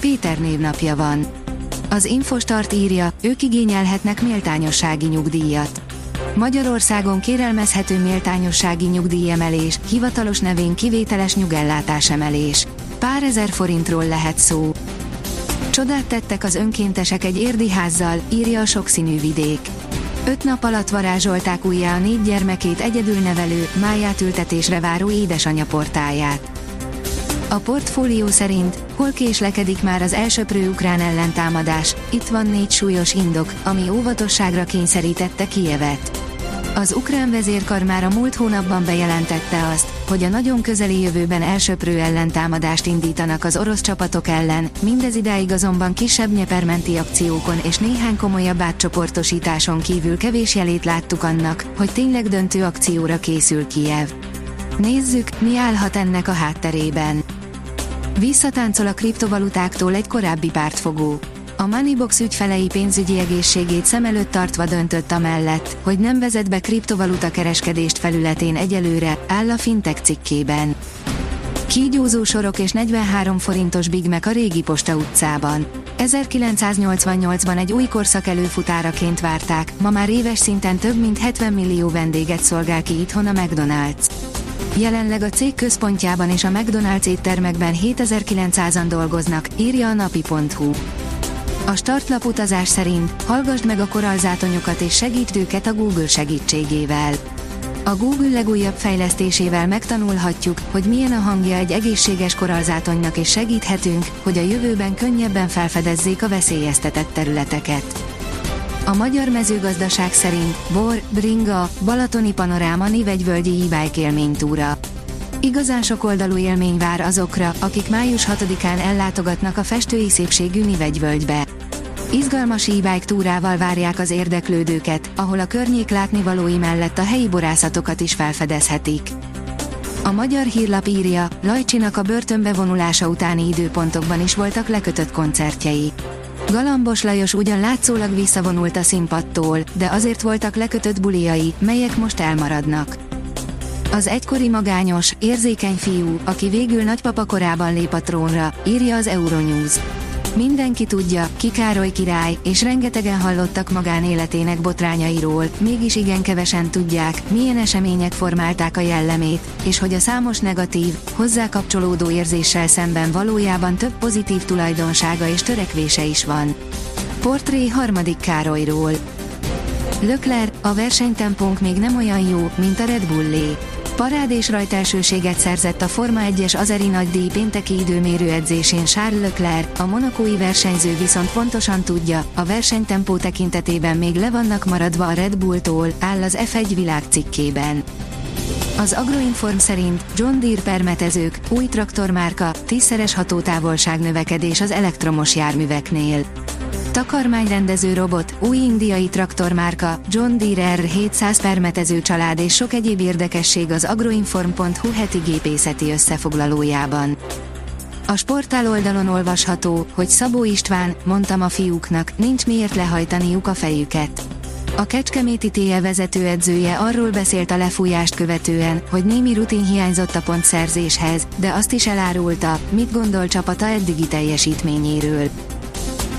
Péter névnapja van. Az Infostart írja, ők igényelhetnek méltányossági nyugdíjat. Magyarországon kérelmezhető méltányossági nyugdíjemelés, hivatalos nevén kivételes nyugellátás emelés. Pár ezer forintról lehet szó. Csodát tettek az önkéntesek egy érdi házzal, írja a sokszínű vidék. Öt nap alatt varázsolták újjá a négy gyermekét egyedül nevelő, máját ültetésre váró édesanyja portáját. A portfólió szerint hol késlekedik már az elsöprő ukrán ellentámadás, itt van négy súlyos indok, ami óvatosságra kényszerítette Kijevet. Az ukrán vezérkar már a múlt hónapban bejelentette azt, hogy a nagyon közeli jövőben elsöprő ellentámadást indítanak az orosz csapatok ellen, mindez idáig azonban kisebb nyepermenti akciókon és néhány komolyabb átcsoportosításon kívül kevés jelét láttuk annak, hogy tényleg döntő akcióra készül Kijev. Nézzük, mi állhat ennek a hátterében. Visszatáncol a kriptovalutáktól egy korábbi pártfogó. A Moneybox ügyfelei pénzügyi egészségét szem előtt tartva döntött amellett, hogy nem vezet be kriptovaluta kereskedést felületén egyelőre, áll a Fintech cikkében. Kígyózó sorok és 43 forintos Big Mac a régi Posta utcában. 1988-ban egy új korszak előfutáraként várták, ma már éves szinten több mint 70 millió vendéget szolgál ki itthon a McDonald's. Jelenleg a cég központjában és a McDonald's éttermekben 7900-an dolgoznak, írja a napi.hu. A startlap utazás szerint hallgassd meg a korallzátonyokat és segítsd őket a Google segítségével. A Google legújabb fejlesztésével megtanulhatjuk, hogy milyen a hangja egy egészséges korallzátonynak és segíthetünk, hogy a jövőben könnyebben felfedezzék a veszélyeztetett területeket. A magyar mezőgazdaság szerint bor, bringa, balatoni panoráma Nivegyvölgyi e-bike élménytúra. Igazán oldalú élmény vár azokra, akik május 6-án ellátogatnak a festői szépségű Nivegyvölgybe. Izgalmas e-bike túrával várják az érdeklődőket, ahol a környék látnivalói mellett a helyi borászatokat is felfedezhetik. A magyar hírlap írja, Lajcsinak a börtönbe vonulása utáni időpontokban is voltak lekötött koncertjei. Galambos Lajos ugyan látszólag visszavonult a színpadtól, de azért voltak lekötött buliai, melyek most elmaradnak. Az egykori magányos, érzékeny fiú, aki végül nagypapa korában lép a trónra, írja az Euronews. Mindenki tudja, ki Károly király, és rengetegen hallottak magánéletének botrányairól, mégis igen kevesen tudják, milyen események formálták a jellemét, és hogy a számos negatív, hozzá kapcsolódó érzéssel szemben valójában több pozitív tulajdonsága és törekvése is van. Portré harmadik Károlyról Lökler, a versenytempónk még nem olyan jó, mint a Red Bullé. Parád és rajtelsőséget szerzett a Forma 1-es Azeri nagydíj pénteki időmérő edzésén Charles Leclerc, a monokói versenyző viszont pontosan tudja, a versenytempó tekintetében még le vannak maradva a Red Bulltól, áll az F1 világ cikkében. Az Agroinform szerint John Deere permetezők, új traktormárka, tízszeres hatótávolság növekedés az elektromos járműveknél. Takarmányrendező robot, új indiai traktormárka, John Deere R700 permetező család és sok egyéb érdekesség az agroinform.hu heti gépészeti összefoglalójában. A sportál oldalon olvasható, hogy Szabó István, mondtam a fiúknak, nincs miért lehajtaniuk a fejüket. A Kecskeméti TE vezetőedzője arról beszélt a lefújást követően, hogy némi rutin hiányzott a pontszerzéshez, de azt is elárulta, mit gondol csapata eddigi teljesítményéről.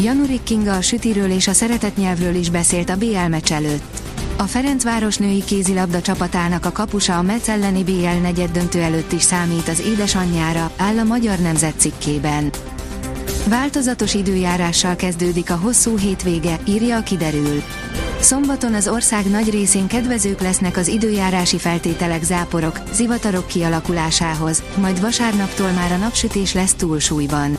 Janurik Kinga a sütiről és a szeretett nyelvről is beszélt a BL meccs előtt. A Ferencváros női kézilabda csapatának a kapusa a Metz elleni BL negyed döntő előtt is számít az édesanyjára, áll a Magyar Nemzet cikkében. Változatos időjárással kezdődik a hosszú hétvége, írja a kiderül. Szombaton az ország nagy részén kedvezők lesznek az időjárási feltételek záporok, zivatarok kialakulásához, majd vasárnaptól már a napsütés lesz túlsúlyban.